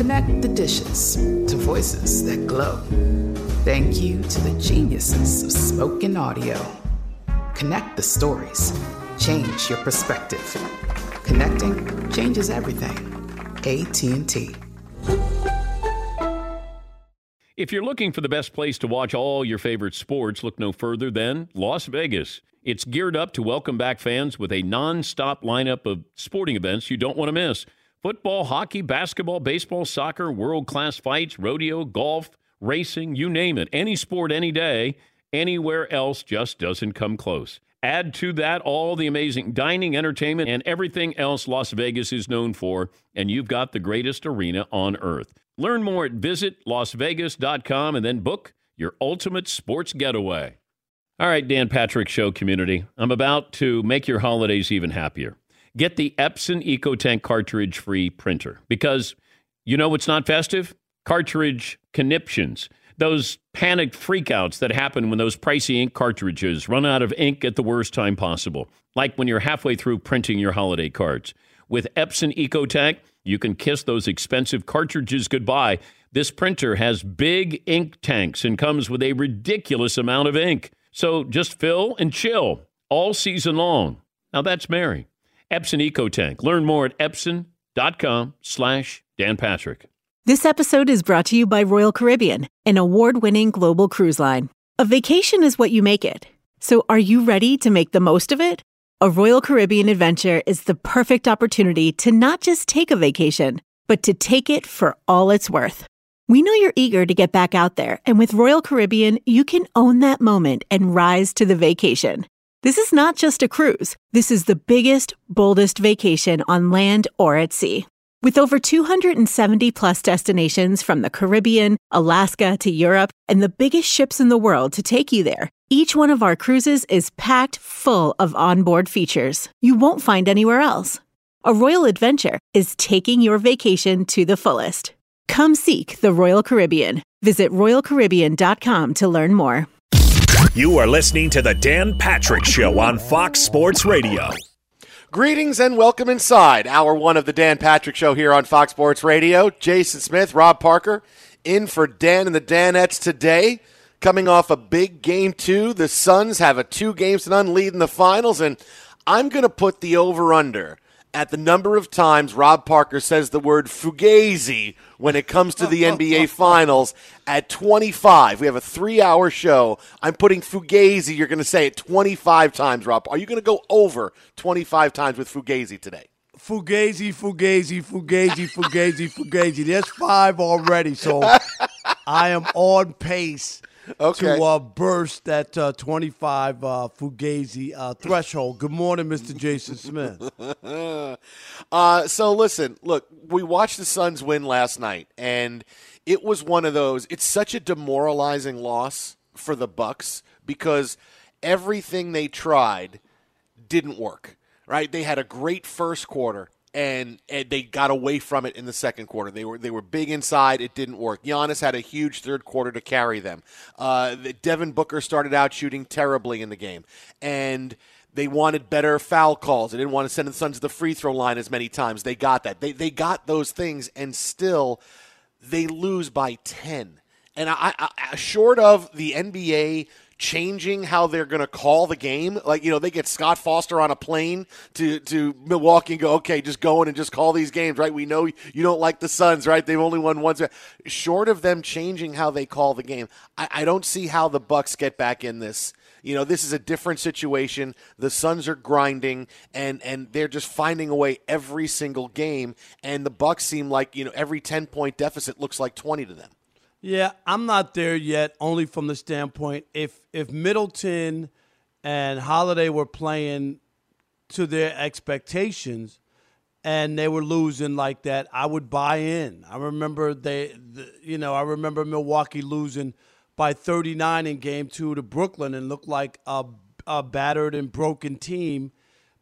Connect the dishes to voices that glow. Thank you to the geniuses of spoken audio. Connect the stories. Change your perspective. Connecting changes everything. AT&T. If you're looking for the best place to watch all your favorite sports, look no further than Las Vegas. It's geared up to welcome back fans with a non-stop lineup of sporting events you don't want to miss. Football, hockey, basketball, baseball, soccer, world class fights, rodeo, golf, racing, you name it. Any sport, any day, anywhere else just doesn't come close. Add to that all the amazing dining, entertainment, and everything else Las Vegas is known for, and you've got the greatest arena on earth. Learn more at visitlasvegas.com and then book your ultimate sports getaway. All right, Dan Patrick Show community, I'm about to make your holidays even happier. Get the Epson EcoTank cartridge free printer because you know what's not festive? Cartridge conniptions. Those panicked freakouts that happen when those pricey ink cartridges run out of ink at the worst time possible, like when you're halfway through printing your holiday cards. With Epson EcoTank, you can kiss those expensive cartridges goodbye. This printer has big ink tanks and comes with a ridiculous amount of ink. So just fill and chill all season long. Now that's merry. Epson EcoTank. Learn more at epson.com slash Dan Patrick. This episode is brought to you by Royal Caribbean, an award-winning global cruise line. A vacation is what you make it. So are you ready to make the most of it? A Royal Caribbean adventure is the perfect opportunity to not just take a vacation, but to take it for all it's worth. We know you're eager to get back out there, and with Royal Caribbean, you can own that moment and rise to the vacation. This is not just a cruise. This is the biggest, boldest vacation on land or at sea. With over 270 plus destinations from the Caribbean, Alaska to Europe, and the biggest ships in the world to take you there, each one of our cruises is packed full of onboard features you won't find anywhere else. A Royal Adventure is taking your vacation to the fullest. Come seek the Royal Caribbean. Visit RoyalCaribbean.com to learn more. You are listening to the Dan Patrick Show on Fox Sports Radio. Greetings and welcome inside hour one of the Dan Patrick Show here on Fox Sports Radio. Jason Smith, Rob Parker, in for Dan and the Danettes today. Coming off a big game two, the Suns have a two games to none lead in the finals, and I'm going to put the over under at the number of times Rob Parker says the word fugazi when it comes to the NBA Finals at 25. We have a three hour show. I'm putting fugazi. You're going to say it 25 times, Rob. Are you going to go over 25 times with fugazi today? Fugazi, Fugazi, Fugazi, Fugazi, Fugazi. There's five already, so I am on pace Okay. to uh, burst that uh, 25 uh, Fugazi uh, threshold. Good morning, Mr. Jason Smith. Uh, so listen, look, we watched the Suns win last night, and it was one of those. It's such a demoralizing loss for the Bucks because everything they tried didn't work. Right? They had a great first quarter. And, and they got away from it in the second quarter. They were they were big inside. It didn't work. Giannis had a huge third quarter to carry them. Uh, Devin Booker started out shooting terribly in the game, and they wanted better foul calls. They didn't want to send the Suns to the free throw line as many times. They got that. They they got those things, and still they lose by ten. And I, I, I short of the NBA changing how they're going to call the game, like you know they get Scott Foster on a plane to to Milwaukee and go, okay, just go in and just call these games, right? We know you don't like the Suns, right? They've only won once. Short of them changing how they call the game, I, I don't see how the Bucks get back in this. You know, this is a different situation. The Suns are grinding and and they're just finding a way every single game and the Bucks seem like, you know, every 10 point deficit looks like 20 to them. Yeah, I'm not there yet. Only from the standpoint if if Middleton and Holiday were playing to their expectations, and they were losing like that, I would buy in. I remember they, the, you know, I remember Milwaukee losing by 39 in Game Two to Brooklyn and looked like a, a battered and broken team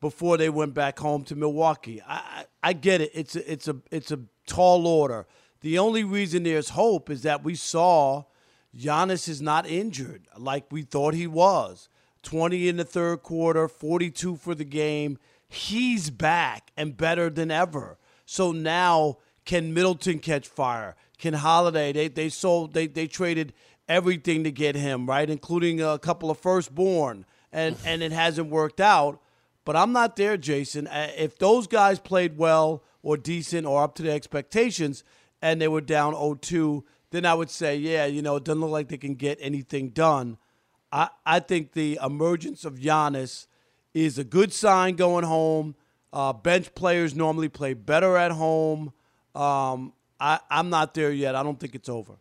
before they went back home to Milwaukee. I, I, I get it. It's a, it's a it's a tall order. The only reason there's hope is that we saw Giannis is not injured like we thought he was. 20 in the third quarter, 42 for the game. He's back and better than ever. So now can Middleton catch fire? Can Holiday? They they sold they they traded everything to get him, right? Including a couple of firstborn. And and it hasn't worked out. But I'm not there, Jason. Uh, If those guys played well or decent or up to their expectations, and they were down 0-2, then I would say, yeah, you know, it doesn't look like they can get anything done. I, I think the emergence of Giannis is a good sign going home. Uh, bench players normally play better at home. Um, I, I'm not there yet. I don't think it's over.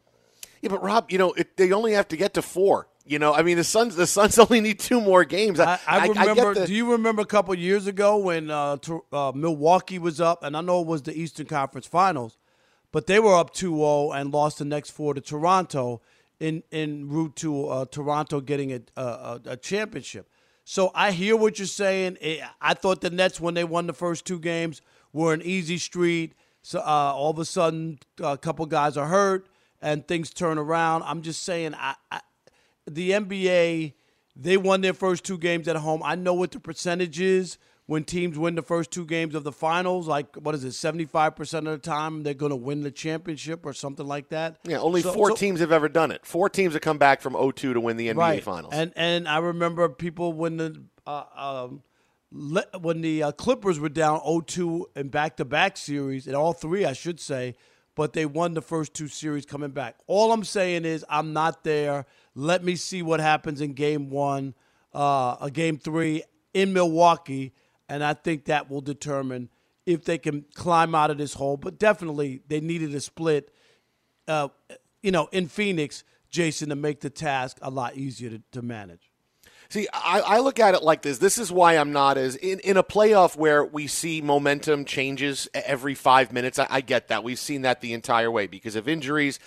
Yeah, but Rob, you know, it, they only have to get to 4. You know, I mean, the Suns the Suns only need two more games. I, I get remember. the- do you remember a couple years ago when uh, Tor- uh, Milwaukee was up, and I know it was the Eastern Conference Finals, but they were up 2-0 and lost the next four to Toronto in in route to uh, Toronto getting a, a a championship. So I hear what you're saying. Eh, I thought the Nets when they won the first two games were an easy street. So uh, all of a sudden, a couple guys are hurt and things turn around. I'm just saying, I, I the NBA, they won their first two games at home. I know what the percentage is when teams win the first two games of the finals. Like, what is it, 75% of the time they're going to win the championship or something like that? yeah, only So- four so- teams have ever done it. Four teams have come back from 0-2 to win the NBA right. Finals. And and I remember people when the uh, um, le- when the uh, Clippers were down 0-2 in back-to-back series, and all three, I should say, but they won the first two series coming back. All I'm saying is I'm not there. Let me see what happens in Game One, uh, a Game Three in Milwaukee, and I think that will determine if they can climb out of this hole. But definitely, they needed a split uh, you know, in Phoenix, Jason, to make the task a lot easier to, to manage. See, I, I look at it like this. This is why I'm not as in, in a playoff where we see momentum changes every five minutes. I, I get that. We've seen that the entire way because of injuries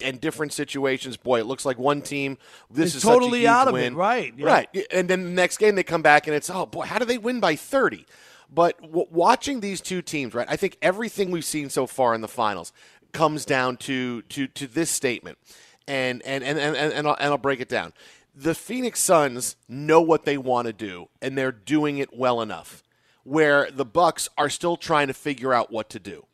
and different situations. Boy, it looks like one team. This It's is totally such a huge out of it, right, yeah. Right. And then the next game they come back and it's oh boy, how do they win by 30? But w- watching these two teams, right? I think everything we've seen so far in the finals comes down to to to this statement, and and and and, and, I'll, and I'll break it down. The Phoenix Suns know what they want to do, and they're doing it well enough. Where the Bucks are still trying to figure out what to do.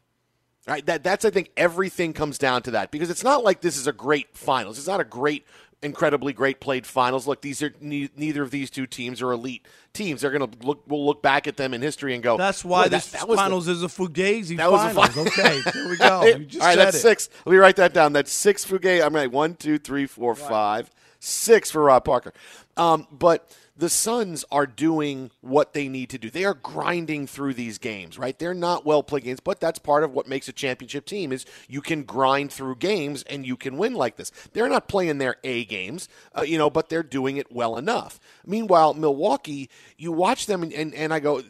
Right? That that's I think everything comes down to that because it's not like this is a great finals. It's not a great incredibly great played finals. Look, these are ne- neither of these two teams are elite teams. They're going to look. We'll look back at them in history and go. That's why that, this that was finals the, is a fugazi that was finals. a okay, there we go. You just All right, that's it. six. Let me write that down. That's six fugazi. I'm right. One, two, three, four, five, six for Rob Parker. Um, but the Suns are doing what they need to do. They are grinding through these games, right? They're not well played games, but that's part of what makes a championship team is you can grind through games and you can win like this. They're not playing their A games, uh, you know, but they're doing it well enough. Meanwhile, Milwaukee, you watch them and, and, and I go,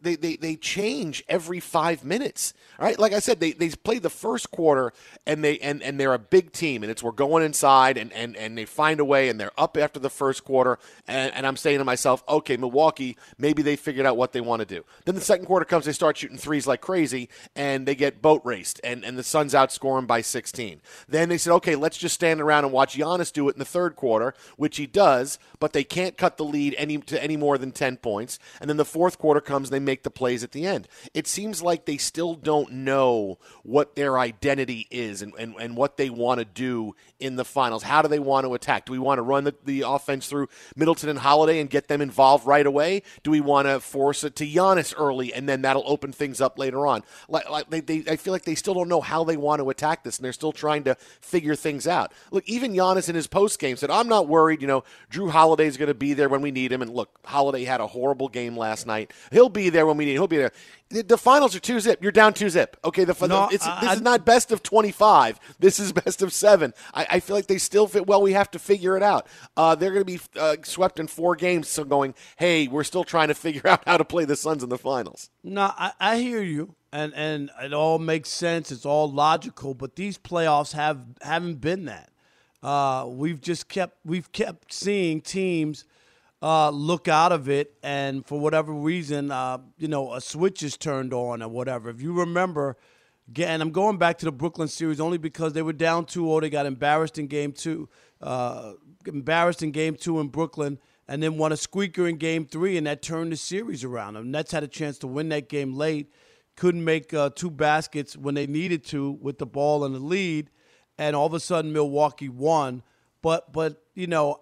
they, they, they change every five minutes, right? Like I said, they, they play the first quarter and they and, and they're a big team and it's we're going inside and, and, and they find a way and they're up after the first quarter and, and I'm saying to myself, okay, Milwaukee, maybe they figured out what they want to do. Then the second quarter comes, they start shooting threes like crazy, and they get boat raced, and, and the Suns outscore them by 16. Then they said, okay, let's just stand around and watch Giannis do it in the third quarter, which he does, but they can't cut the lead any to any more than 10 points. And then the fourth quarter comes, they make the plays at the end. It seems like they still don't know what their identity is and, and, and what they want to do in the finals. How do they want to attack? Do we want to run the, the offense through Middleton and Holiday and get them involved right away? Do we want to force it to Giannis early and then that'll open things up later on? Like, like they, they, I feel like they still don't know how they want to attack this, and they're still trying to figure things out. Look, even Giannis in his post game said, "I'm not worried. You know, Jrue Holiday's going to be there when we need him." And look, Holiday had a horrible game last night. He'll be there when we need. Him. He'll be there. The, the finals are two zip. You're down two zip. Okay, the, No, it's, I- this I- is not best of 25. This is best of seven. I, I feel like they still fit well. We have to figure it out. Uh, they're going to be uh, swept in four games. So going, hey, we're still trying to figure out how to play the Suns in the finals. No, I, I hear you, and and it all makes sense. It's all logical, but these playoffs have haven't been that. Uh, we've just kept we've kept seeing teams uh, look out of it, and for whatever reason, uh, you know, a switch is turned on or whatever. If you remember, again, I'm going back to the Brooklyn series only because they were down 2-0. They got embarrassed in game two, uh, embarrassed in game two in Brooklyn, and then won a squeaker in game three, and that turned the series around. The Nets had a chance to win that game late, couldn't make uh, two baskets when they needed to with the ball in the lead, and all of a sudden Milwaukee won. But but you know,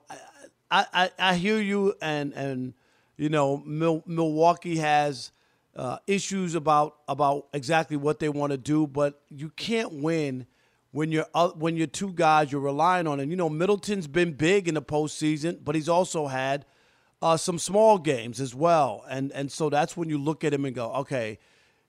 I I, I hear you, and and you know, Mil- Milwaukee has uh, issues about about exactly what they want to do, but you can't win when you're uh, when you're two guys you're relying on. And you know, Middleton's been big in the postseason, but he's also had uh, some small games as well. And and so that's when you look at him and go, okay,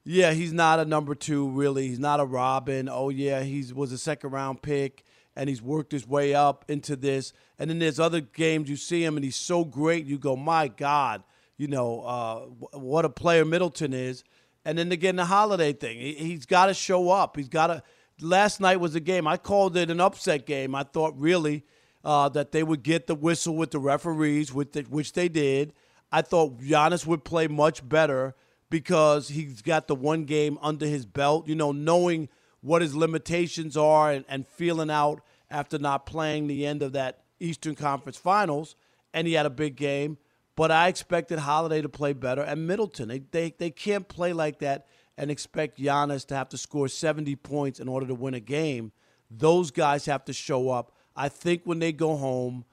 yeah, he's not a number two really. He's not a Robin. Oh yeah, he's was a second round pick and he's worked his way up into this. And then there's other games you see him and he's so great. You go, my God, you know uh, wh- what a player Middleton is. And then again, the holiday thing. He, he's got to show up. He's got to. Last night was a game. I called it an upset game. I thought really uh, that they would get the whistle with the referees, with the, which they did. I thought Giannis would play much better because he's got the one game under his belt. You know, knowing what his limitations are and, and feeling out after not playing the end of that Eastern Conference Finals, and he had a big game. But I expected Holiday to play better and Middleton. They, they, they can't play like that and expect Giannis to have to score 70 points in order to win a game. Those guys have to show up. I think when they go home,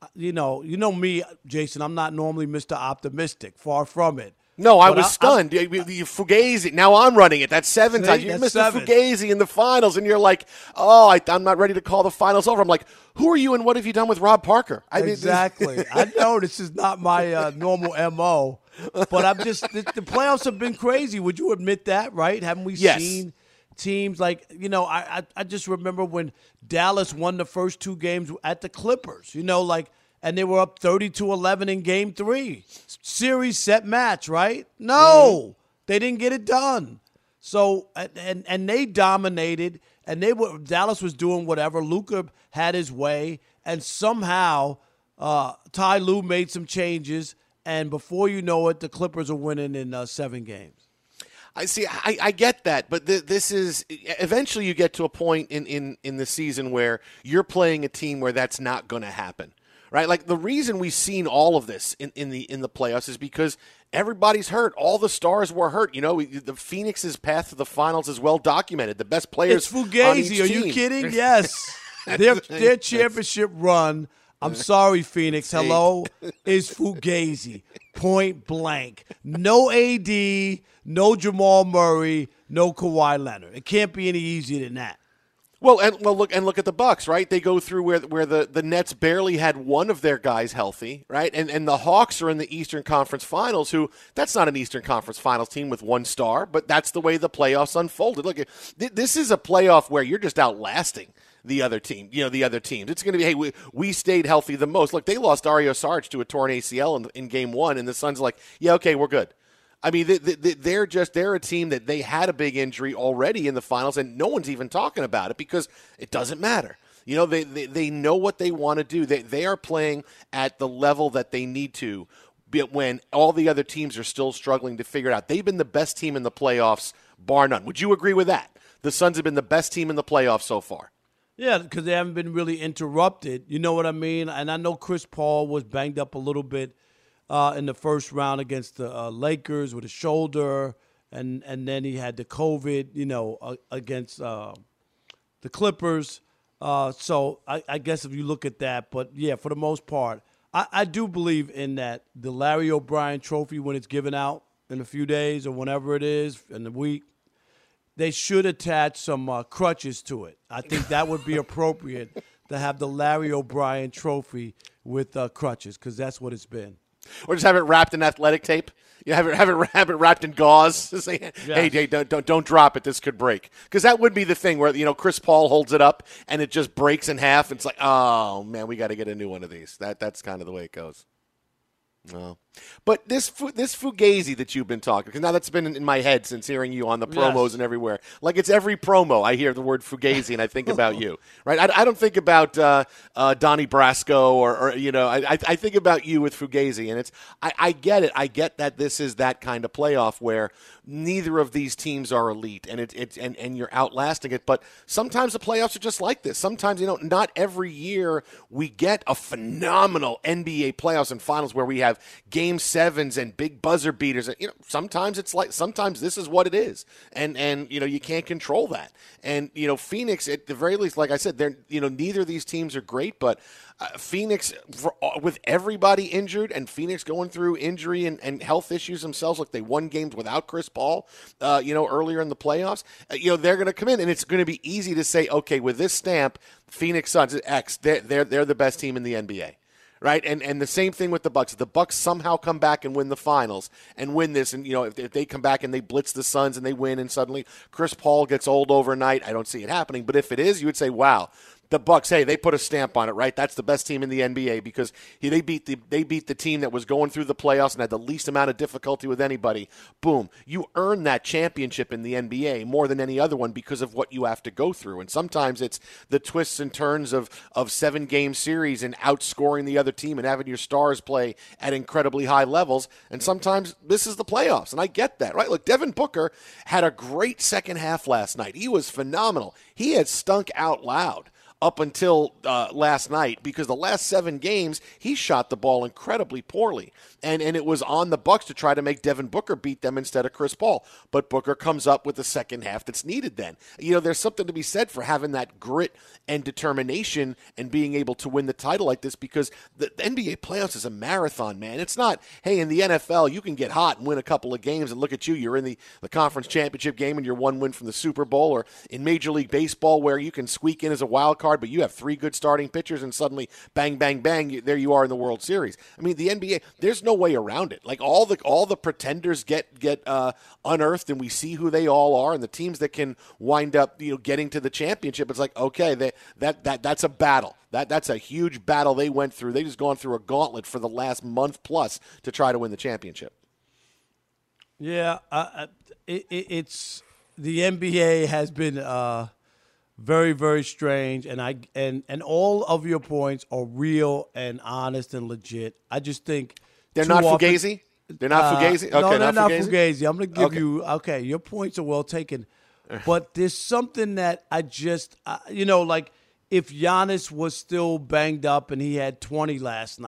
uh, you know, you know me, Jason. I'm not normally Mr. Optimistic. Far from it. No, I But was I- stunned. You, you- you Fugazi. Now I'm running it. That's seven See? times. You're That's Mr. Fugazi in the finals, and you're like, oh, I, I'm not ready to call the finals over. I'm like, who are you, and what have you done with Rob Parker? I mean, exactly. I know this is not my uh, normal mo, but I'm just the, the playoffs have been crazy. Would you admit that? Right? Haven't we Yes. seen teams like you know? I, I I just remember when Dallas won the first two games at the Clippers. You know, like. And they were up 32-11 in game three. Series set match, right? No, they didn't get it done. So and and, and they dominated, and they were Dallas was doing whatever. Luka had his way, and somehow uh, Ty Lue made some changes, and before you know it, the Clippers are winning in uh, seven games. I see. I, I get that, but th- this is eventually you get to a point in, in, in the season where you're playing a team where that's not going to happen, right? Like the reason we've seen all of this in, in the in the playoffs is because everybody's hurt. All the stars were hurt. You know, we, the Phoenix's path to the finals is well documented. The best players. It's on each Fugazi. Are you kidding? Yes. their their championship run. I'm sorry, Phoenix. Hello is Fugazi. Point blank. No AD, no Jamal Murray, no Kawhi Leonard. It can't be any easier than that. Well, and well, look and look at the Bucks, right? They go through where where the, the Nets barely had one of their guys healthy, right? And and the Hawks are in the Eastern Conference Finals. Who that's not an Eastern Conference Finals team with one star, but that's the way the playoffs unfolded. Look, this is a playoff where you're just outlasting the other team, you know, the other teams. It's going to be, hey, we, we stayed healthy the most. Look, they lost Dario Saric to a torn ACL in, in game one, and the Suns are like, yeah, okay, we're good. I mean, they, are just they're a team that they had a big injury already in the finals, and no one's even talking about it because it doesn't matter. You know, they, they, they know what they want to do. They, they are playing at the level that they need to when all the other teams are still struggling to figure it out. They've been the best team in the playoffs, bar none. Would you agree with that? The Suns have been the best team in the playoffs so far. Yeah, because they haven't been really interrupted. You know what I mean? And I know Chris Paul was banged up a little bit uh, in the first round against the uh, Lakers with a shoulder, and and then he had the COVID, you know, uh, against uh, the Clippers. Uh, so I, I, guess if you look at that, but yeah, for the most part, I, I do believe in that the Larry O'Brien Trophy when it's given out in a few days or whenever it is in the week, they should attach some uh, crutches to it. I think that would be appropriate to have the Larry O'Brien Trophy with crutches because that's what it's been or just have it wrapped in athletic tape. You have it have it have it wrapped in gauze. Say, hey, Jay, don't, don't don't drop it. This could break. Because that would be the thing where you know Chris Paul holds it up and it just breaks in half. It's like, oh man, we got to get a new one of these. That that's kind of the way it goes. No. But this this Fugazi that you've been talking, because now that's been in my head since hearing you on the promos yes. and everywhere. Like it's every promo I hear the word Fugazi and I think about you, right? I, I don't think about uh, uh, Donnie Brasco or, or you know, I, I, think about you with Fugazi, and it's I, I get it. I get that this is that kind of playoff where neither of these teams are elite, and it, it and and you're outlasting it. But sometimes the playoffs are just like this. Sometimes you know, not every year we get a phenomenal NBA playoffs and finals where we have game sevens and big buzzer beaters. You know, sometimes it's like sometimes this is what it is, and and you know you can't control that. And you know, Phoenix at the very least, like I said, they're you know neither of these teams are great, but uh, Phoenix, for, uh, with everybody injured and Phoenix going through injury and, and health issues themselves, like they won games without Chris Paul, uh, you know, earlier in the playoffs, uh, you know, they're going to come in and it's going to be easy to say, okay, with this stamp, Phoenix Suns X, they're, they're, they're the best team in the NBA right? And and the same thing with the Bucks. If the Bucks somehow come back and win the finals and win this, and you know if, if they come back and they blitz the Suns and they win, and suddenly Chris Paul gets old overnight, I don't see it happening. But if it is, you would say, wow, the Bucks, hey, they put a stamp on it, right? That's the best team in the NBA because he, they beat the they beat the team that was going through the playoffs and had the least amount of difficulty with anybody. Boom, you earn that championship in the NBA more than any other one because of what you have to go through. And sometimes it's the twists and turns of of seven game series and outscoring the other team and having your stars play at incredibly high levels. And sometimes this is the playoffs, and I get that, right? Look, Devin Booker had a great second half last night. He was phenomenal. He had stunk out loud up until uh, last night because the last seven games he shot the ball incredibly poorly, and and it was on the Bucks to try to make Devin Booker beat them instead of Chris Paul. But Booker comes up with the second half that's needed. Then you know there's something to be said for having that grit and determination and being able to win the title like this because the, the NBA playoffs is a marathon, man. It's not hey in the NFL you can get hot and win a couple of games and look at you you're in the the conference championship game and you're one win from the Super Bowl or in Major League Baseball where you can squeak in as a wild card card, but you have three good starting pitchers, and suddenly, bang, bang, bang, you, there you are in the World Series. I mean, the NBA, there's no way around it. Like all the all the pretenders get get uh, unearthed, and we see who they all are, and the teams that can wind up, you know, getting to the championship. It's like okay, they, that that that's a battle. That that's a huge battle they went through. They just gone through a gauntlet for the last month plus to try to win the championship. Yeah, uh, it, it, it's the NBA has been uh, very very strange and i and and all of your points are real and honest and legit. I just think they're not often, fugazi? They're not uh, fugazi? okay, no they're not, not fugazi? fugazi. I'm gonna give okay. you okay your points are well taken. But there's something that i just uh, you know like if Giannis was still banged up and he had 20 last night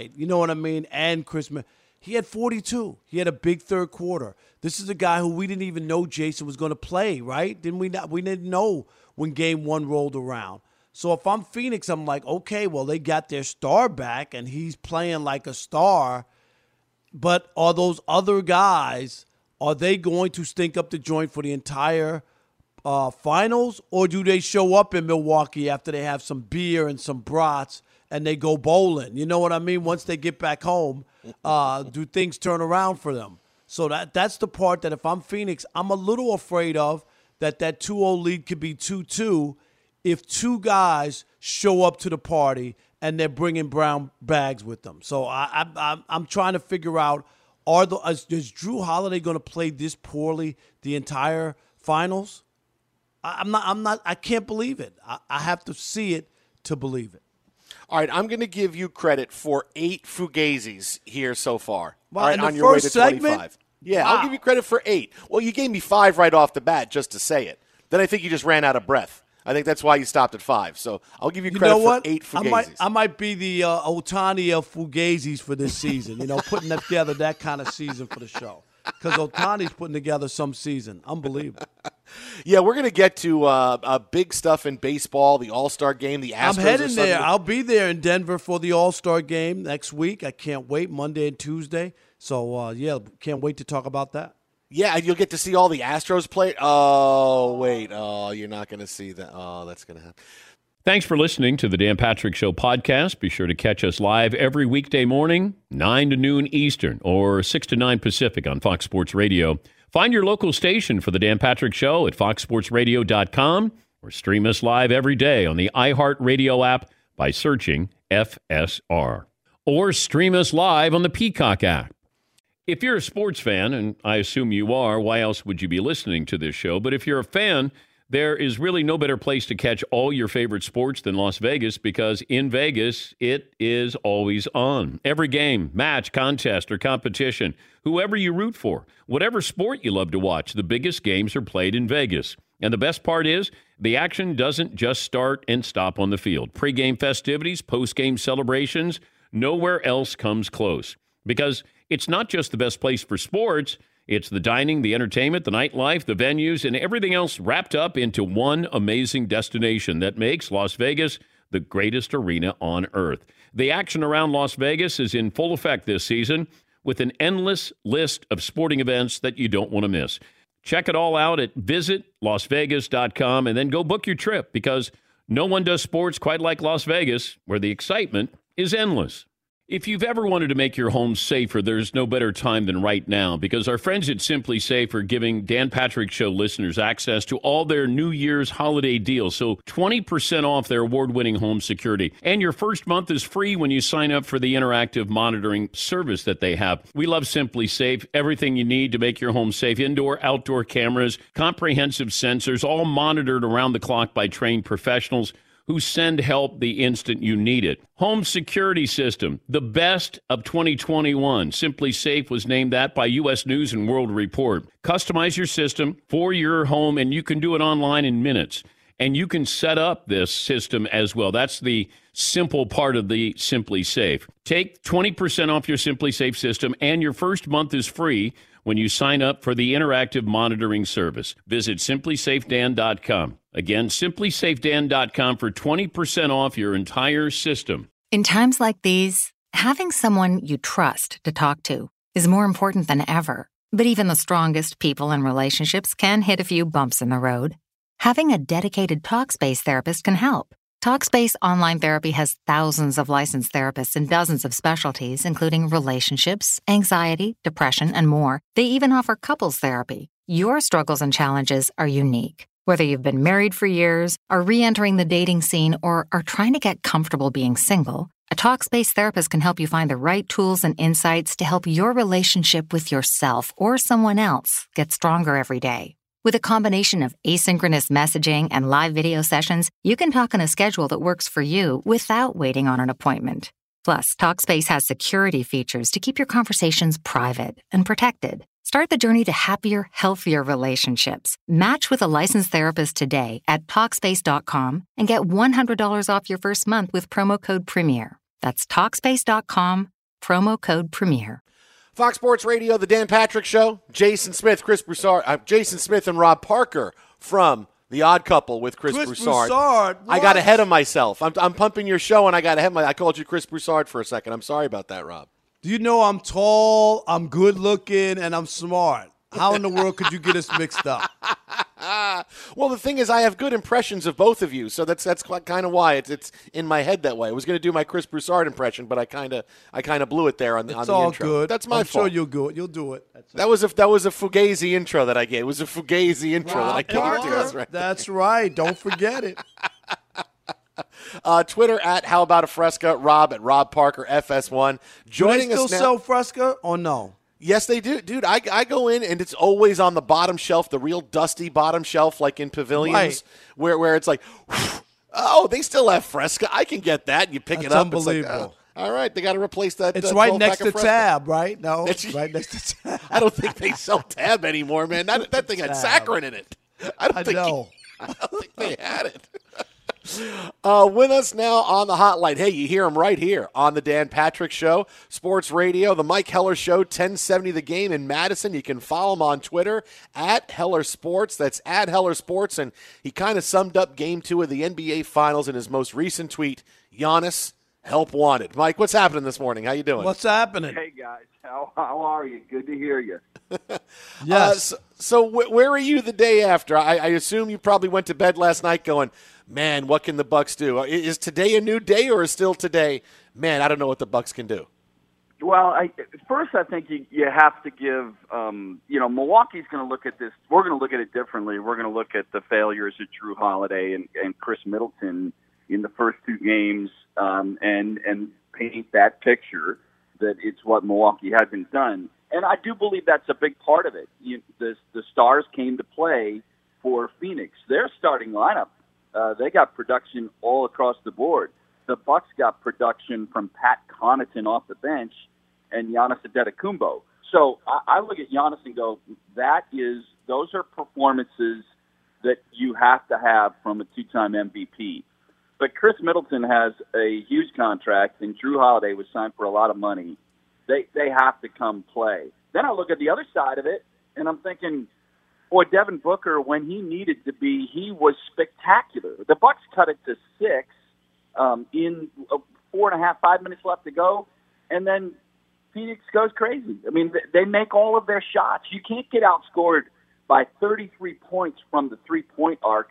You know what I mean? And Christmas. He had 42. He had a big third quarter. This is a guy who we didn't even know Jason was going to play, right? Didn't we? Not, we didn't know when game one rolled around. So if I'm Phoenix, I'm like, okay, well they got their star back and he's playing like a star. But are those other guys? Are they going to stink up the joint for the entire uh, finals, or do they show up in Milwaukee after they have some beer and some brats and they go bowling? You know what I mean? Once they get back home, uh, do things turn around for them? So that that's the part that if I'm Phoenix, I'm a little afraid of that that 2-0 lead could be 2-2 if two guys show up to the party and they're bringing brown bags with them. So I, I, I'm trying to figure out are the is, is Jrue Holiday going to play this poorly the entire finals? I, I'm not. I'm not. I can't believe it. I, I have to see it to believe it. All right, I'm going to give you credit for eight fugazis here so far. All right, on your way to 25. Yeah, Wow. I'll give you credit for eight. Well, you gave me five right off the bat just to say it. Then I think you just ran out of breath. I think that's why you stopped at five. So I'll give you You credit know what? for eight I might, I might be the uh, Ohtani of Fugazis for this season. You know, putting together that kind of season for the show. Because Ohtani's putting together some season. Unbelievable. Yeah, we're going to get to uh, uh, big stuff in baseball, the All Star game, the Astros. I'm heading there. I'll be there in Denver for the All Star game next week. I can't wait. Monday and Tuesday. So uh, yeah, can't wait to talk about that. Yeah, you'll get to see all the Astros play. Oh, wait. Oh, you're not going to see that. Oh, that's going to happen. Thanks for listening to the Dan Patrick Show podcast. Be sure to catch us live every weekday morning, 9 to noon Eastern or 6 to 9 Pacific on Fox Sports Radio. Find your local station for the Dan Patrick Show at foxsportsradio.com or stream us live every day on the iHeartRadio app by searching FSR. Or stream us live on the Peacock app. If you're a sports fan, and I assume you are, why else would you be listening to this show? But if you're a fan, there is really no better place to catch all your favorite sports than Las Vegas because in Vegas, it is always on. Every game, match, contest, or competition, whoever you root for, whatever sport you love to watch, the biggest games are played in Vegas. And the best part is, the action doesn't just start and stop on the field. Pre-game festivities, post-game celebrations, nowhere else comes close. Because it's not just the best place for sports, it's the dining, the entertainment, the nightlife, the venues, and everything else wrapped up into one amazing destination that makes Las Vegas the greatest arena on earth. The action around Las Vegas is in full effect this season with an endless list of sporting events that you don't want to miss. Check it all out at visitlasvegas.com and then go book your trip because no one does sports quite like Las Vegas, where the excitement is endless. If you've ever wanted to make your home safer, there's no better time than right now because our friends at SimpliSafe are giving Dan Patrick Show listeners access to all their New Year's holiday deals. So 20% off their award winning home security. And your first month is free when you sign up for the interactive monitoring service that they have. We love SimpliSafe. Everything you need to make your home safe indoor, outdoor cameras, comprehensive sensors, all monitored around the clock by trained professionals who send help the instant you need it. Home security system, the best of 2021. SimpliSafe was named that by US News and World Report. Customize your system for your home and you can do it online in minutes. And you can set up this system as well. That's the simple part of the SimpliSafe. Take 20% off your SimpliSafe system and your first month is free when you sign up for the interactive monitoring service. Visit simplysafedan.com. Again, simplysafedan.com for 20% off your entire system. In times like these, having someone you trust to talk to is more important than ever. But even the strongest people and relationships can hit a few bumps in the road. Having a dedicated Talkspace therapist can help. Talkspace Online Therapy has thousands of licensed therapists in dozens of specialties, including relationships, anxiety, depression, and more. They even offer couples therapy. Your struggles and challenges are unique. Whether you've been married for years, are re entering the dating scene, or are trying to get comfortable being single, a Talkspace therapist can help you find the right tools and insights to help your relationship with yourself or someone else get stronger every day. With a combination of asynchronous messaging and live video sessions, you can talk on a schedule that works for you without waiting on an appointment. Plus, Talkspace has security features to keep your conversations private and protected. Start the journey to happier, healthier relationships. Match with a licensed therapist today at Talkspace.com and get $100 off your first month with promo code PREMIER. That's Talkspace.com, promo code PREMIER. Fox Sports Radio, The Dan Patrick Show. Jason Smith, Chris Broussard, uh, Jason Smith, and Rob Parker from The Odd Couple with Chris, Chris Broussard. Broussard, I got ahead of myself. I'm, I'm pumping your show, and I got ahead of my. I called you Chris Broussard for a second. I'm sorry about that, Rob. Do you know I'm tall, I'm good looking, and I'm smart? How in the world could you get us mixed up? well, the thing is, I have good impressions of both of you, so that's that's kind of why it's it's in my head that way. I was going to do my Chris Broussard impression, but I kind of I kind of blew it there on the, It's on the all intro. good. That's my I'm fault. sure you'll do it. You'll do it. That's that was a that was a fugazi intro that I gave. It was a fugazi intro that I gave Rob to us right. That's right. Don't forget it. Uh, Twitter at How About a Fresca, Rob at Rob Parker FS1. Joining do they still us now. sell Fresca or no? Yes, they do, dude. I, I go in and it's always on the bottom shelf, the real dusty bottom shelf, like in pavilions, Right. where where it's like, oh, they still have Fresca. I can get that. You pick it That's up. It's like, unbelievable. oh, all right, they got to replace that. It's uh, right next to Tab, right? No, It's- right next to Tab. I don't think they sell Tab anymore, man. That, that thing had saccharin in it. I don't I think know. I don't think they had it. Uh, with us now on the hotline. Hey, you hear him right here on the Dan Patrick Show, Sports Radio, the Mike Heller Show, 1070 The Game in Madison. You can follow him on Twitter at Heller Sports. That's at Heller Sports. And he kind of summed up game two of the NBA Finals in his most recent tweet Giannis, help wanted. Mike, what's happening this morning? How you doing? What's happening? Hey guys, how how are you? Good to hear you. Yes. Uh, so so wh- where are you the day after? I, I assume you probably went to bed last night going, "Man, what can the Bucks do? Is today a new day, or is still today? Man, I don't know what the Bucks can do." Well, I, first, I think you, you have to give, um, you know, Milwaukee's going to look at this. We're going to look at it differently. We're going to look at the failures of Jrue Holiday and, and Khris Middleton in the first two games, um, and and paint that picture that it's what Milwaukee hasn't done. And I do believe that's a big part of it. You, the the stars came to play for Phoenix. Their starting lineup, uh, they got production all across the board. The Bucks got production from Pat Connaughton off the bench and Giannis Antetokounmpo. So I, I look at Giannis and go, that is those are performances that you have to have from a two-time MVP. But Khris Middleton has a huge contract, and Jrue Holiday was signed for a lot of money. They they have to come play. Then I look at the other side of it, and I'm thinking, boy, Devin Booker, when he needed to be, he was spectacular. The Bucks cut it to six um, in uh, four and a half, five minutes left to go, and then Phoenix goes crazy. I mean, they make all of their shots. You can't get outscored by 33 points from the three-point arc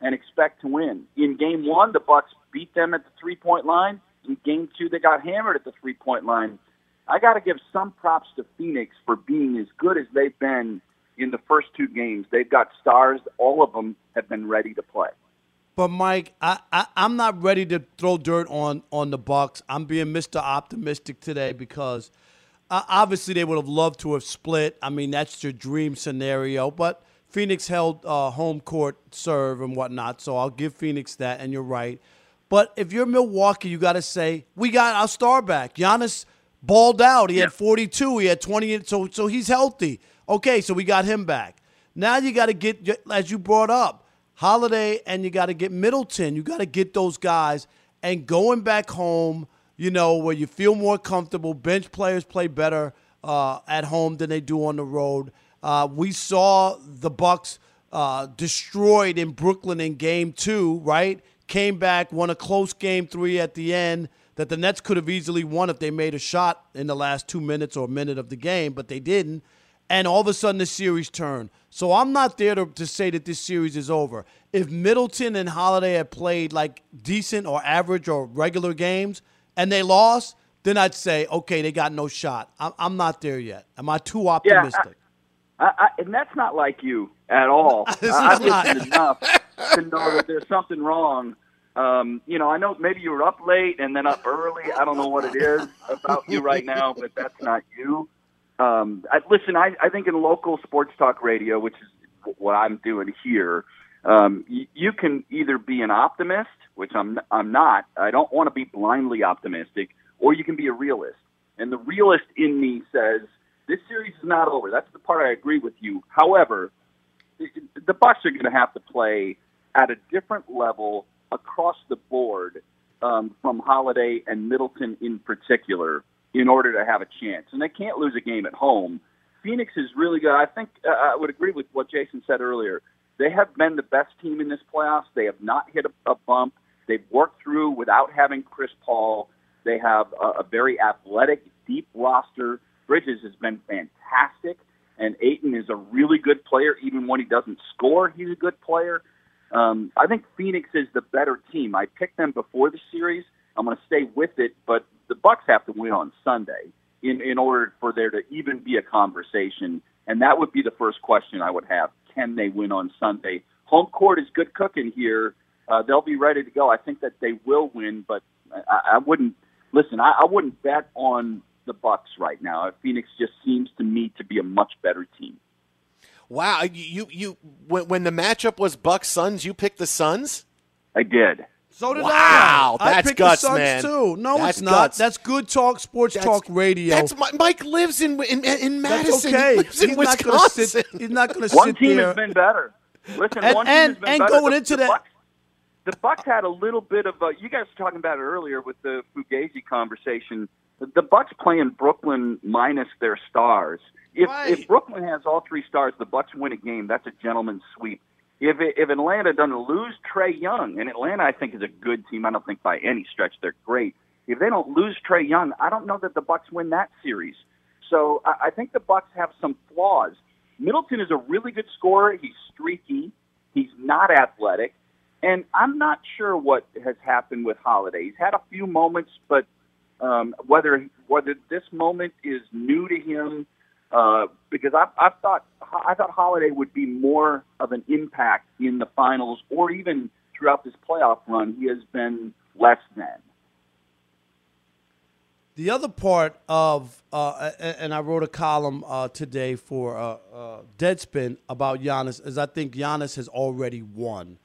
and expect to win. In game one, the Bucks beat them at the three-point line. In game two, they got hammered at the three-point line. I got to give some props to Phoenix for being as good as they've been in the first two games. They've got stars. All of them have been ready to play. But Mike, I, I I'm not ready to throw dirt on on the Bucks. I'm being Mr. Optimistic today because uh, obviously they would have loved to have split. I mean, that's your dream scenario. But Phoenix held uh, home court serve and whatnot, so I'll give Phoenix that. And you're right. But if you're Milwaukee, you got to say we got our star back. Giannis balled out. He had 42. He had 28. So so he's healthy. Okay, so we got him back. Now you got to get as you brought up. Holiday and you got to get Middleton. You got to get those guys and going back home, you know, where you feel more comfortable. Bench players play better uh, at home than they do on the road. Uh, we saw the Bucks uh, destroyed in Brooklyn in Game Two. Right, came back, won a close Game Three at the end that the Nets could have easily won if they made a shot in the last two minutes or minute of the game, but they didn't and all of a sudden the series turned. So I'm not there to, to say that this series is over. If Middleton and Holiday had played like decent or average or regular games and they lost, then I'd say, okay, they got no shot. I'm, I'm not there yet. Am I too optimistic? I, I, and that's not like you at all. This is I've not. enough to know that there's something wrong. Um, you know, I know maybe you were up late and then up early. I don't know what it is about you right now, but that's not you. Um, I, listen, I, I think in local sports talk radio, which is what I'm doing here, um, you, you can either be an optimist, which I'm I'm not. I don't want to be blindly optimistic, or you can be a realist. And the realist in me says this series is not over. That's the part I agree with you. However, the, the Bucks are going to have to play at a different level across the board um, from Holiday and Middleton in particular in order to have a chance. And they can't lose a game at home. Phoenix is really good. I think uh, I would agree with what Jason said earlier. They have been the best team in this playoffs. They have not hit a, a bump. They've worked through without having Chris Paul. They have a, a very athletic, deep roster. Bridges has been fantastic, and Ayton is a really good player. Even when he doesn't score, he's a good player. Um, I think Phoenix is the better team. I picked them before the series. I'm going to stay with it, but the Bucks have to win on Sunday in in order for there to even be a conversation, and that would be the first question I would have: Can they win on Sunday? Home court is good cooking here. Uh, they'll be ready to go. I think that they will win, but I, I wouldn't listen. I, I wouldn't bet on the Bucks right now. Phoenix just seems to me to be a much better team. Wow, you you when, when the matchup was Bucks Suns, you picked the Suns. I did. So did Wow, I. I that's picked guts, the Suns man. too. No, That's it's not. guts. That's good talk, sports That's- talk radio. That's my, Mike lives in in, in That's Madison. okay. He lives in he's not gonna Wisconsin. sit. He's not going to One sit team there. has been better. Listen, And- one team has been and better. going the, into the that- Bucks, the Bucks had a little bit of. A, you guys were talking about it earlier with the Fugazi conversation. The, the Bucks playing Brooklyn minus their stars. If if Brooklyn has all three stars, the Bucks win a game. That's a gentleman's sweep. If if Atlanta doesn't lose Trae Young, and Atlanta I think is a good team. I don't think by any stretch they're great. If they don't lose Trae Young, I don't know that the Bucks win that series. So I, I think the Bucks have some flaws. Middleton is a really good scorer. He's streaky. He's not athletic. And I'm not sure what has happened with Holiday. He's had a few moments, but um, whether whether this moment is new to him, uh, because I, I thought I thought Holiday would be more of an impact in the finals or even throughout this playoff run. He has been less than. The other part of, uh, and I wrote a column uh, today for uh, uh, Deadspin about Giannis, is I think Giannis has already won.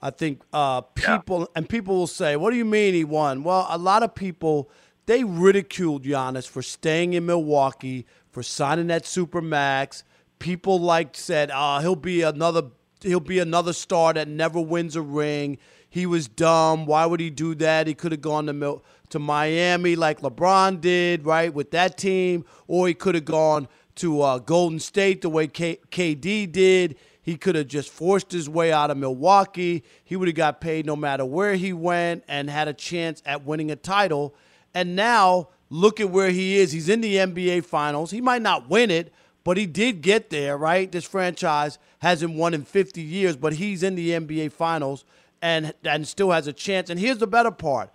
I think uh, people, yeah. and people will say, what do you mean he won? Well, a lot of people, they ridiculed Giannis for staying in Milwaukee, for signing that super max. People like said, uh, he'll be another, he'll be another star that never wins a ring. He was dumb. Why would he do that? He could have gone to to Miami like LeBron did, right, with that team, or he could have gone to uh, Golden State the way K- KD did. He could have just forced his way out of Milwaukee. He would have got paid no matter where he went and had a chance at winning a title. And now look at where he is. He's in the NBA Finals. He might not win it, but he did get there, right? This franchise hasn't won in 50 years, but he's in the NBA Finals and and still has a chance. And here's the better part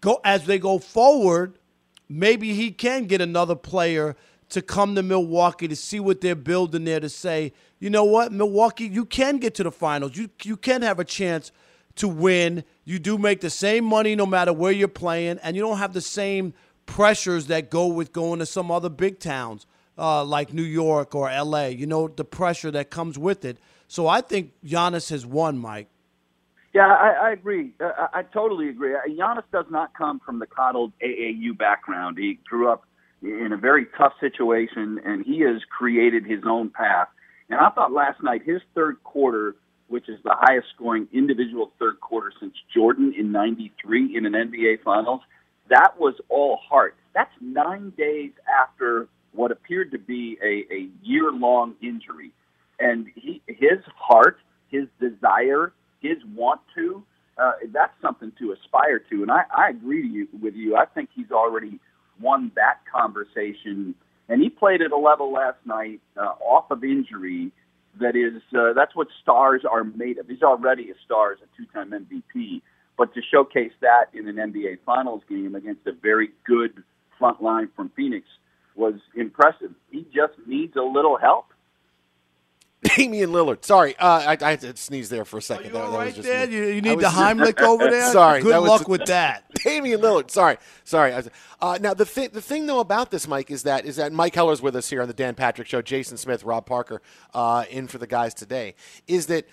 go as they go forward, maybe he can get another player to come to Milwaukee to see what they're building there to say, you know what, Milwaukee, you can get to the finals. You you can have a chance to win. You do make the same money no matter where you're playing, and you don't have the same pressures that go with going to some other big towns uh, like New York or LA. You know, the pressure that comes with it. So I think Giannis has won, Mike. Yeah, I, I agree. I, I totally agree. Uh, Giannis does not come from the coddled AAU background. He grew up in a very tough situation, and he has created his own path. And I thought last night his third quarter, which is the highest scoring individual third quarter since Jordan in '93 in an NBA Finals, that was all heart. That's nine days after what appeared to be a, a year long injury, and he his heart, his desire his want to, uh, that's something to aspire to. And I, I agree to you, with you. I think he's already won that conversation. And he played at a level last night uh, off of injury that is uh, that's what stars are made of. He's already a star as a two-time MVP, but to showcase that in an NBA Finals game against a very good front line from Phoenix was impressive. He just needs a little help. Damian Lillard. Sorry, uh, I, I had to sneeze there for a second. Are you that, right that there? You, you, need the Heimlich over there. sorry, good luck was, with that. Damian Lillard. Sorry, sorry. Uh, now the thing, the thing though about this, Mike, is that is that Mike Heller's with us here on the Dan Patrick Show. Jason Smith, Rob Parker, uh, in for the guys today. Is that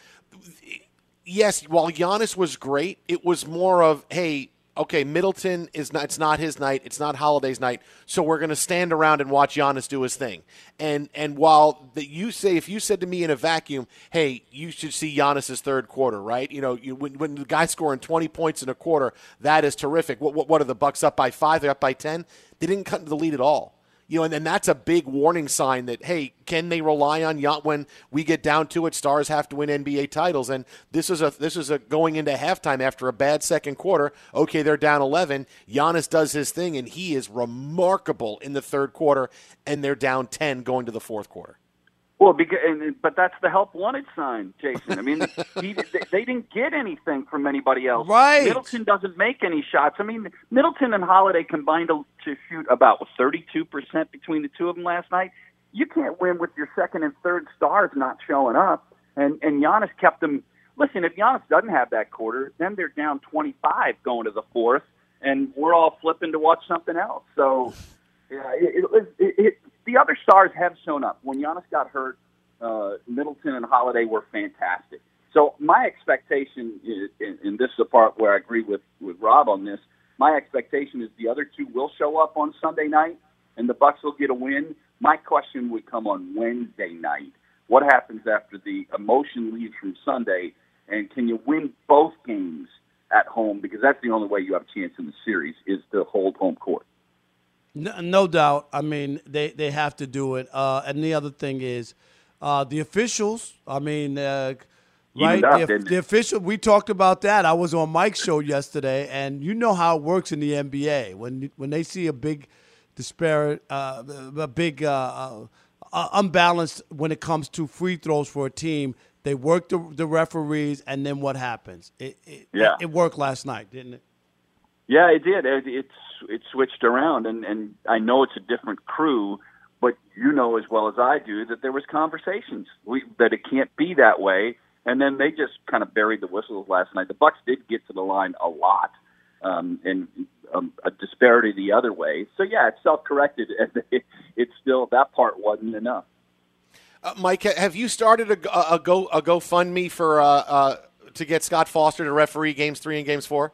yes? While Giannis was great, it was more of hey okay, Middleton is not it's not his night, it's not Holiday's night, so we're going to stand around and watch Giannis do his thing. And and while that you say if you said to me in a vacuum, hey, you should see Giannis's third quarter, right? You know, you, when, when the guy's scoring 20 points in a quarter, that is terrific. What, what, what are the Bucks up by 5, they're up by 10? They didn't cut into the lead at all. You know, and, and that's a big warning sign that hey, can they rely on Yacht when we get down to it? Stars have to win NBA titles, and this is a this is a going into halftime after a bad second quarter. Okay, they're down 11. Giannis does his thing, and he is remarkable in the third quarter, and they're down 10 going to the fourth quarter. Well, because, but that's the help wanted sign, Jason. I mean, he, they didn't get anything from anybody else. Right. Middleton doesn't make any shots. I mean, Middleton and Holiday combined to, to shoot about 32% between the two of them last night. You can't win with your second and third stars not showing up. And, and Giannis kept them. Listen, if Giannis doesn't have that quarter, then they're down 25 going to the fourth, and we're all flipping to watch something else. So, yeah, it, it, it, it the other stars have shown up. When Giannis got hurt, uh, Middleton and Holiday were fantastic. So my expectation, is, and, and this is the part where I agree with with Rob on this. My expectation is the other two will show up on Sunday night, and the Bucks will get a win. My question would come on Wednesday night. What happens after the emotion leaves from Sunday, and can you win both games at home? Because that's the only way you have a chance in the series is to hold home court. No, no, doubt. I mean, they, they have to do it. Uh, and the other thing is, uh, the officials. I mean, uh, right? Up, the, the official. We talked about that. I was on Mike's show yesterday, and you know how it works in the NBA when when they see a big disparate, uh, a big uh, uh, unbalanced when it comes to free throws for a team. They work the, the referees, and then what happens? It, it, Yeah. it, it worked last night, didn't it? Yeah, it did. It, it's it switched around, and and I know it's a different crew, but you know as well as I do that there was conversations we, that it can't be that way, and then they just kind of buried the whistles last night. The Bucks did get to the line a lot, um, and um, a disparity the other way. So yeah, it's self-corrected, and it, it's still that part wasn't enough. Uh, Mike, have you started a, a go a GoFundMe for uh, uh, to get Scott Foster to referee games three and games four?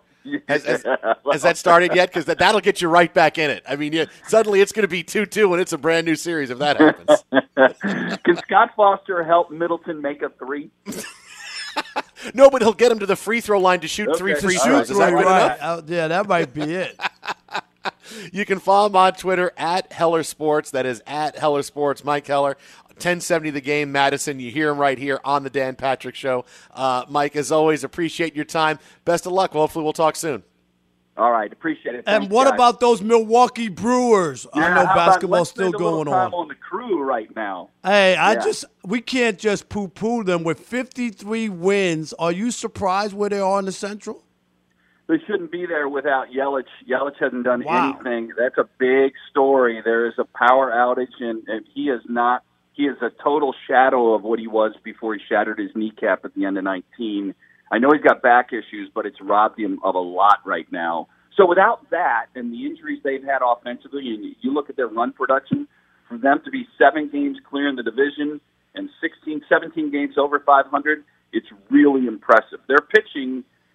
Has, has, has that started yet? Because that, that'll get you right back in it. I mean, you, suddenly it's going to be two two, and it's a brand new series if that happens. Can Scott Foster help Middleton make a three? no, but he'll get him to the free throw line to shoot three free All throws. right. Is that good Right. enough? Yeah, that might be it. You can follow him on Twitter at Heller Sports. That is at Heller Sports. Mike Heller, 1070 the game, Madison. You hear him right here on the Dan Patrick Show. Uh, Mike, as always, appreciate your time. Best of luck. Well, hopefully, we'll talk soon. All right, appreciate it. And what guys. about those Milwaukee Brewers? I know basketball's still spend a going time on. on the crew right now. Hey, I Yeah. just we can't just poo poo them with 53 wins. Are you surprised where they are in the Central? They shouldn't be there without Yelich. Yelich hasn't done Wow. anything. That's a big story. There is a power outage, and, and he is not. He is a total shadow of what he was before he shattered his kneecap at the end of 19. I know he's got back issues, but it's robbed him of a lot right now. So without that and the injuries they've had offensively, and you look at their run production, for them to be seven games clear in the division and 16, 17 games over 500, it's really impressive. Their pitching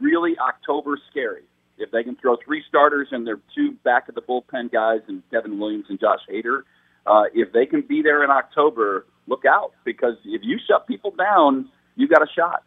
Really October scary. if they can throw three starters and their two back of the bullpen guys and Devin Williams and Josh Hader, uh, if they can be there in October, look out because if you shut people down, you got a shot.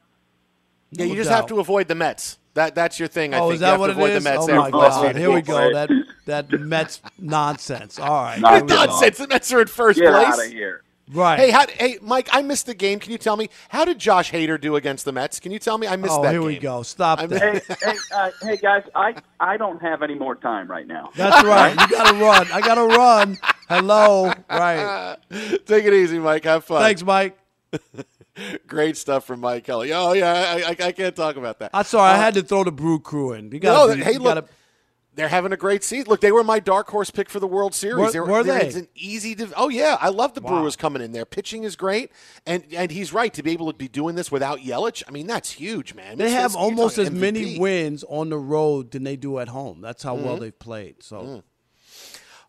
Yeah, you just have to avoid the Mets. That that's your thing. I oh, think is that you have what to it avoid is? the Mets. Oh my. God! Here we go. That that Mets nonsense. All right. Nonsense. The Mets are in first Get place. out of here. Right. Hey, how, hey, Mike. I missed the game. Can you tell me how did Josh Hader do against the Mets? Can you tell me? I missed Oh, that. here we go. Stop I that. hey, hey, uh, hey, guys! I I don't have any more time right now. That's right. You got to run. I got to run. Hello. Right. Take it easy, Mike. Have fun. Thanks, Mike. Great stuff from Mike Kelly. Oh yeah, I, I, I can't talk about that. I'm sorry. I Uh, had to throw the brew crew in. You No, got to. hey, look, they're having a great season. Look, they were my dark horse pick for the World Series. Were- were they're- they? It's an easy. Div- oh yeah, I love the Wow. Brewers coming in there. Pitching is great, and and he's right to be able to be doing this without Yelich. I mean, that's huge, man. They It's- have almost as talking many wins on the road than they do at home. That's how well Mhm. they've played. So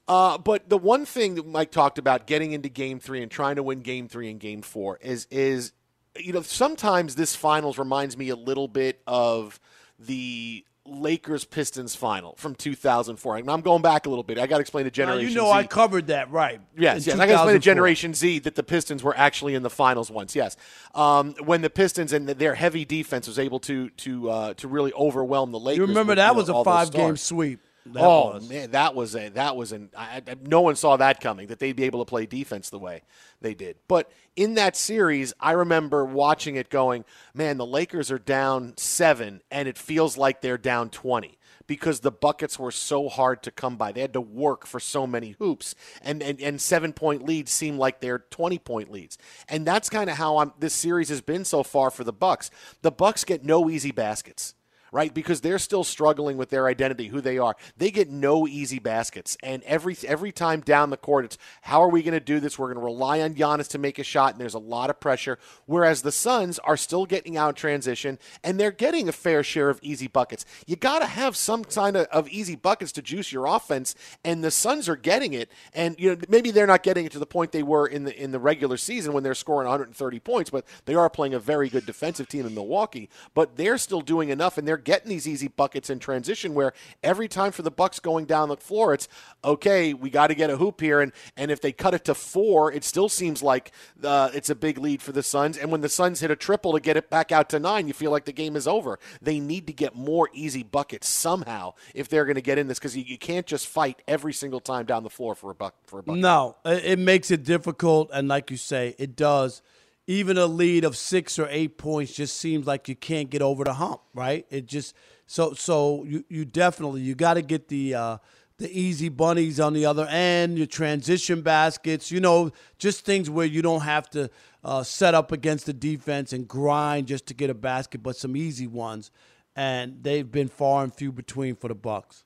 Uh, but the one thing that Mike talked about getting into Game Three and trying to win Game Three and Game Four is is you know sometimes this finals reminds me a little bit of the Lakers Pistons final from 2004. I'm going back a little bit. I got to explain to Now, Generation you know Z. I covered that right. Yes, yes. I got to explain to Generation Z that the Pistons were actually in the finals once. Yes, um, when the Pistons and their heavy defense was able to to uh, to really overwhelm the Lakers. You remember with, that know, was a five game sweep. That oh was. man, that was a that was an I, I, no one saw that coming that they'd be able to play defense the way they did. But in that series, I remember watching it going, man, the Lakers are down seven, and it feels like they're down twenty because the buckets were so hard to come by. They had to work for so many hoops, and and, and seven point leads seem like they're twenty point leads, and that's kind of how I'm, this series has been so far for the Bucks. The Bucks get no easy baskets right? Because they're still struggling with their identity, who they are. They get no easy baskets, and every every time down the court, it's how are we going to do this? We're going to rely on Giannis to make a shot, and there's a lot of pressure. Whereas the Suns are still getting out transition, and they're getting a fair share of easy buckets. You got to have some kind of, of easy buckets to juice your offense, and the Suns are getting it. And you know maybe they're not getting it to the point they were in the in the regular season when they're scoring 130 points, but they are playing a very good defensive team in Milwaukee. But they're still doing enough, and they're getting these easy buckets in transition where every time for the Bucks going down the floor, it's okay, we got to get a hoop here, and and if they cut it to four, it still seems like uh, it's a big lead for the Suns. And when the Suns hit a triple to get it back out to nine, you feel like the game is over. They need to get more easy buckets somehow if they're going to get in this because you, you can't just fight every single time down the floor for a buck for a bucket. No, it makes it difficult, and like you say, it does. Even a lead of six or eight points just seems like you can't get over the hump, right? It just so so you you definitely you got to get the uh, the easy bunnies on the other end, your transition baskets, you know, just things where you don't have to uh, set up against the defense and grind just to get a basket, but some easy ones, and they've been far and few between for the Bucks.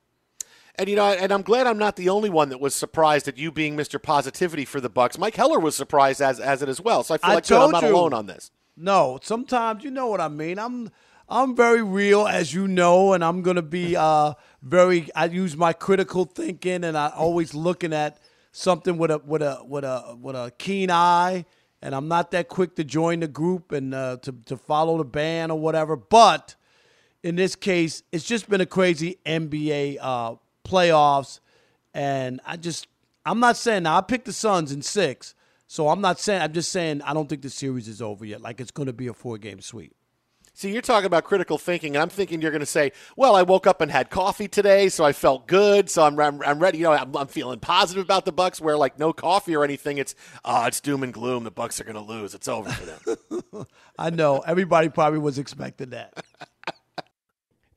And you know, and I'm glad I'm not the only one that was surprised at you being Mr. Positivity for the Bucks. Mike Heller was surprised as as it as well. So I feel I like I'm not you. alone on this. No, sometimes you know what I mean. I'm I'm very real, as you know, and I'm gonna be uh, very. I use my critical thinking, and I always looking at something with a with a with a with a keen eye. And I'm not that quick to join the group and uh, to to follow the band or whatever. But in this case, it's just been a crazy NBA uh, playoffs, and I just I'm not saying now I picked the Suns in six, so I'm not saying I'm just saying I don't think the series is over yet. Like it's going to be a four game sweep. See, you're talking about critical thinking, and I'm thinking you're going to say, "Well, I woke up and had coffee today, so I felt good, so I'm, I'm, I'm ready. You know, I'm, I'm feeling positive about the Bucks. Where like no coffee or anything, it's oh, it's doom and gloom. The Bucks are going to lose. It's over for them." I know everybody probably was expecting that.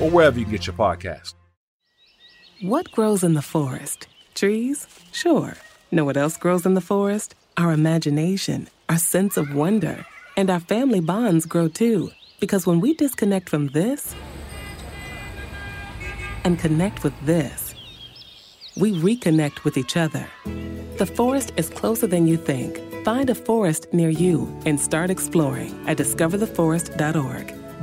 or wherever you get your podcast. What grows in the forest? Trees? Sure. Know what else grows in the forest? Our imagination, our sense of wonder, and our family bonds grow too. Because when we disconnect from this and connect with this, we reconnect with each other. The forest is closer than you think. Find a forest near you and start exploring at discovertheforest.org.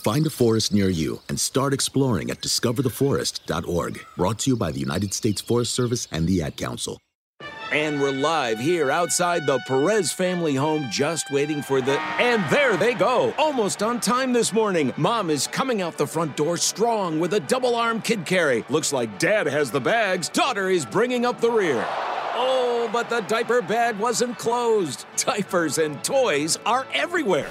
Find a forest near you and start exploring at discovertheforest.org. Brought to you by the United States Forest Service and the Ad Council. And we're live here outside the Perez family home, just waiting for the. And there they go! Almost on time this morning. Mom is coming out the front door strong with a double arm kid carry. Looks like dad has the bags. Daughter is bringing up the rear. Oh, but the diaper bag wasn't closed. Diapers and toys are everywhere.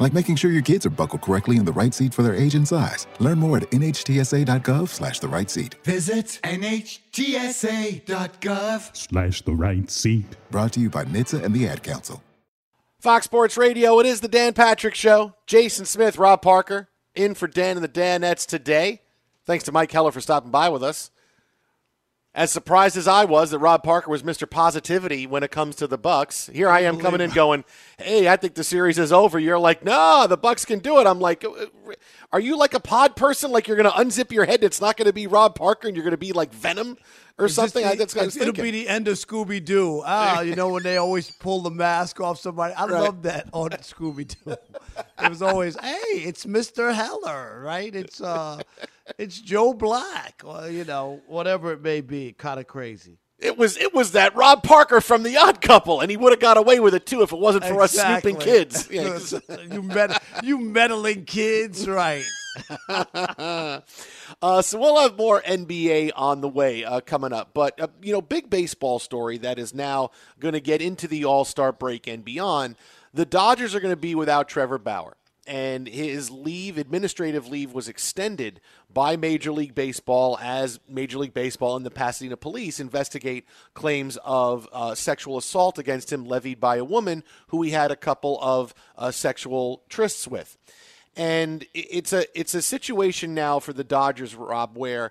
like making sure your kids are buckled correctly in the right seat for their age and size. Learn more at nhtsa.gov slash the right seat. Visit nhtsa.gov Slash the right seat. Brought to you by NHTSA and the Ad Council. Fox Sports Radio, it is the Dan Patrick Show. Jason Smith, Rob Parker, in for Dan and the Danettes today. Thanks to Mike Heller for stopping by with us. As surprised as I was that Rob Parker was Mr. Positivity when it comes to the Bucks, here I am coming in going, "Hey, I think the series is over." You're like, "No, the Bucks can do it." I'm like, "Uh, "Are you like a pod person? Like you're going to unzip your head? It's not going to be Rob Parker, and you're going to be like Venom or something." I, that's what I was It'll thinking. be the end of Scooby Doo. Ah, you know when they always pull the mask off somebody. I Right. love that on Scooby Doo. It was always, hey, it's Mister Heller, right? It's uh, it's Joe Black, or you know, whatever it may be. Kind of crazy. It was it was that Rob Parker from The Odd Couple, and he would have got away with it too if it wasn't for us Exactly. snooping kids. Yeah, you med- you meddling kids, right? uh, so we'll have more NBA on the way uh, coming up. But, uh, you know, big baseball story that is now going to get into the All Star break and beyond. The Dodgers are going to be without Trevor Bauer. And his leave, administrative leave, was extended by Major League Baseball as Major League Baseball and the Pasadena Police investigate claims of uh, sexual assault against him levied by a woman who he had a couple of uh, sexual trysts with. And it's a it's a situation now for the Dodgers, Rob, where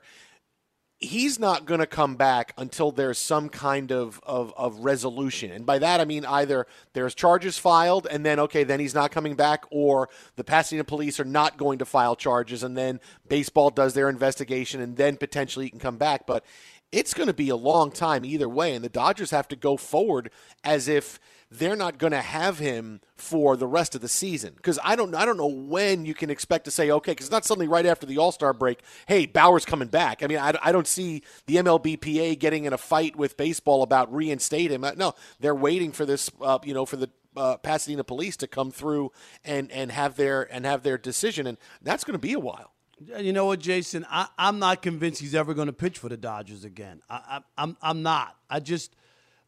he's not going to come back until there's some kind of, of of resolution, and by that I mean either there's charges filed, and then okay, then he's not coming back, or the Pasadena police are not going to file charges, and then baseball does their investigation, and then potentially he can come back, but. It's going to be a long time either way, and the Dodgers have to go forward as if they're not going to have him for the rest of the season because I don't I don't know when you can expect to say okay because it's not suddenly right after the All Star break. Hey, Bauer's coming back. I mean I, I don't see the MLBPA getting in a fight with baseball about reinstate him. No, they're waiting for this uh, you know for the uh, Pasadena police to come through and and have their and have their decision and that's going to be a while. You know what, Jason? I, I'm not convinced he's ever going to pitch for the Dodgers again. I, I, I'm I'm not. I just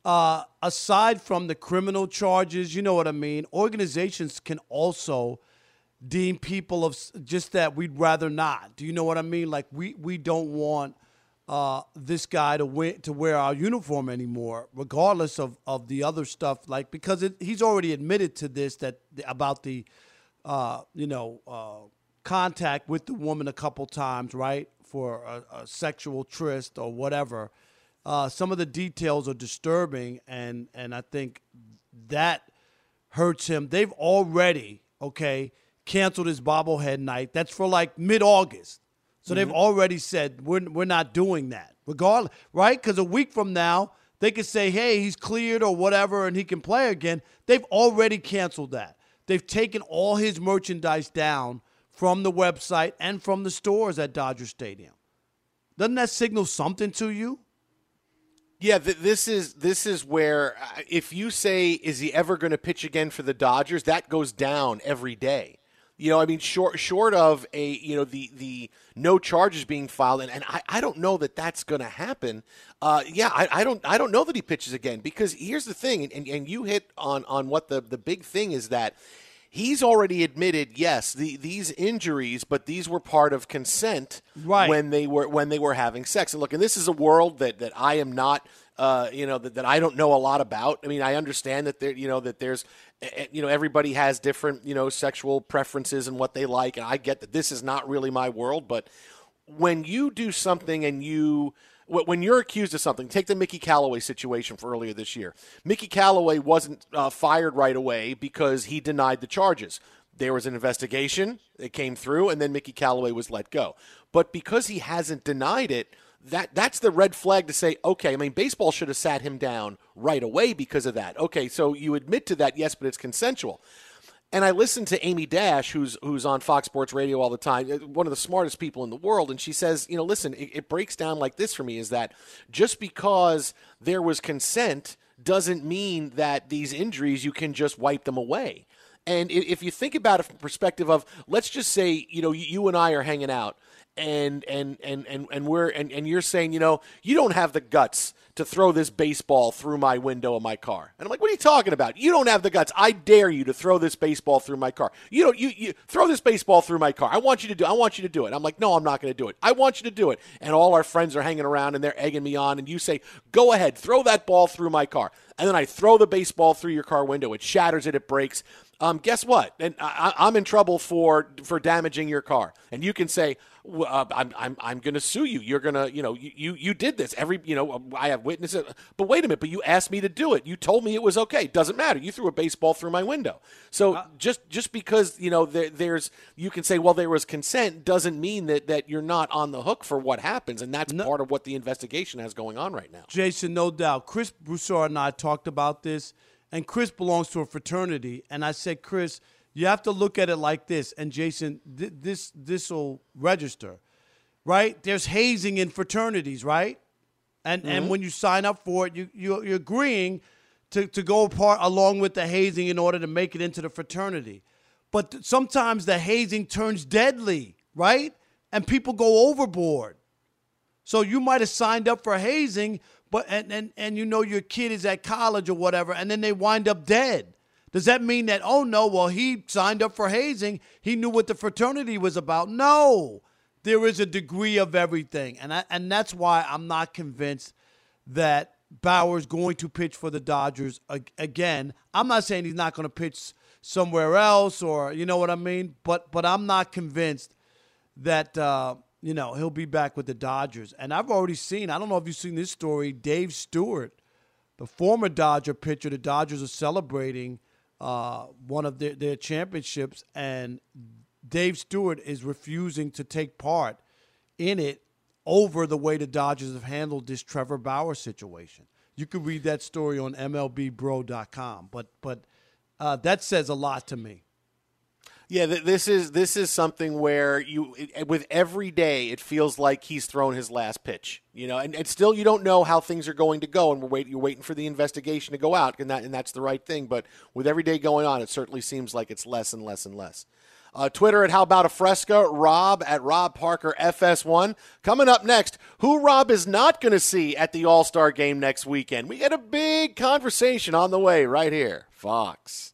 uh, aside from the criminal charges, you know what I mean. Organizations can also deem people of just that we'd rather not. Do you know what I mean? Like we we don't want uh, this guy to win, to wear our uniform anymore, regardless of, of the other stuff. Like because it, he's already admitted to this that about the uh, you know uh, contact with the woman a couple times, right, for a, a sexual tryst or whatever. Uh, some of the details are disturbing, and and I think that hurts him. They've already okay canceled his bobblehead night. That's for like mid August. So they've already said we're we're not doing that. Regardless, right? Because a week from now, they could say, hey, he's cleared or whatever and he can play again. They've already canceled that. They've taken all his merchandise down from the website and from the stores at Dodger Stadium. Doesn't that signal something to you? Yeah, th- this is this is where uh, if you say is he ever going to pitch again for the Dodgers, that goes down every day. You know, I mean, short short of a you know the the no charges being filed, and, and I, I don't know that that's going to happen. Uh, yeah, I, I don't I don't know that he pitches again because here's the thing, and, and you hit on on what the the big thing is that he's already admitted yes the, these injuries but these were part of consent right. when they were when they were having sex. And look and this is a world that that I am not uh, you know that, that I don't know a lot about. I mean I understand that there you know that there's eh, eh, you know everybody has different you know sexual preferences and what they like. And I get that this is not really my world but when you do something and you when you're accused of something, take the Mickey Callaway situation for earlier this year. Mickey Callaway wasn't uh, fired right away because he denied the charges. There was an investigation, it came through, and then Mickey Callaway was let go. But because he hasn't denied it, that that's the red flag to say, okay, I mean, baseball should have sat him down right away because of that. Okay, so you admit to that, yes, but it's consensual. And I listened to Amy Dash, who's who's on Fox Sports Radio all the time, uh, one of the smartest people in the world, and she says, you know, listen, it, it breaks down like this for me: is that just because there was consent doesn't mean that these injuries you can just wipe them away. And if you think about it from perspective of, let's just say, you know, you and I are hanging out, and and and and and we're and, and you're saying, you know, you don't have the guts to throw this baseball through my window of my car. And I'm like, what are you talking about? You don't have the guts. I dare you to throw this baseball through my car. You know, you, you throw this baseball through my car. I want you to do I want you to do it. I'm like, no, I'm not going to do it. I want you to do it. And all our friends are hanging around and they're egging me on and you say, "Go ahead, throw that ball through my car." And then I throw the baseball through your car window. It shatters it, it breaks. Um, guess what? And I, I'm in trouble for for damaging your car. And you can say, uh, I'm, I'm, I'm going to sue you. You're going to, you know, you, you, you did this. Every, you know, I have witnesses. But wait a minute, but you asked me to do it. You told me it was okay. Doesn't matter. You threw a baseball through my window. So uh, just, just because, you know, there, there's, you can say, well, there was consent doesn't mean that, that you're not on the hook for what happens. And that's no, part of what the investigation has going on right now. Jason, no doubt. Chris Broussard and I talked about this, and Chris belongs to a fraternity. And I said, Chris, you have to look at it like this. And Jason, th- this this will register right? There's hazing in fraternities, right? And mm-hmm. and when you sign up for it, you, you you're agreeing to, to go apart along with the hazing in order to make it into the fraternity. But th- sometimes the hazing turns deadly, right? And people go overboard. So you might have signed up for hazing, but and, and, and you know your kid is at college or whatever, and then they wind up dead. Does that mean that, oh no, well, he signed up for hazing. He knew what the fraternity was about? No there is a degree of everything, and I, and that's why I'm not convinced that Bauer's going to pitch for the Dodgers again. I'm not saying he's not going to pitch somewhere else, or you know what I mean, but but I'm not convinced that uh, you know he'll be back with the Dodgers. And I've already seen. I don't know if you've seen this story. Dave Stewart, the former Dodger pitcher, the Dodgers are celebrating uh, one of their, their championships, and Dave Stewart is refusing to take part in it over the way the Dodgers have handled this Trevor Bauer situation. You can read that story on MLBBro.com, but but uh, that says a lot to me. Yeah, this is this is something where you with every day it feels like he's thrown his last pitch. You know, and, and still you don't know how things are going to go, and we're waiting. You're waiting for the investigation to go out, and that and that's the right thing. But with every day going on, it certainly seems like it's less and less and less. Uh, Twitter at How About a Fresca, Rob at Rob Parker FS1. Coming up next, who Rob is not going to see at the All Star game next weekend. We get a big conversation on the way right here. Fox.